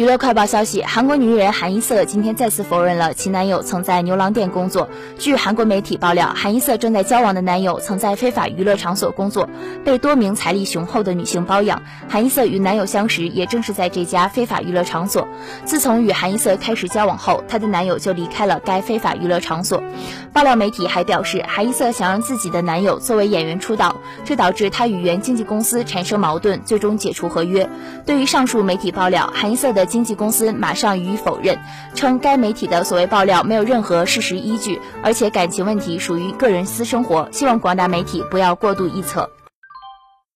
娱乐快报消息：韩国女艺人韩一瑟今天再次否认了其男友曾在牛郎店工作。据韩国媒体爆料，韩一瑟正在交往的男友曾在非法娱乐场所工作，被多名财力雄厚的女性包养。韩一瑟与男友相识也正是在这家非法娱乐场所。自从与韩一瑟开始交往后，她的男友就离开了该非法娱乐场所。爆料媒体还表示，韩一瑟想让自己的男友作为演员出道，这导致她与原经纪公司产生矛盾，最终解除合约。对于上述媒体爆料，韩一瑟的。经纪公司马上予以否认，称该媒体的所谓爆料没有任何事实依据，而且感情问题属于个人私生活，希望广大媒体不要过度臆测。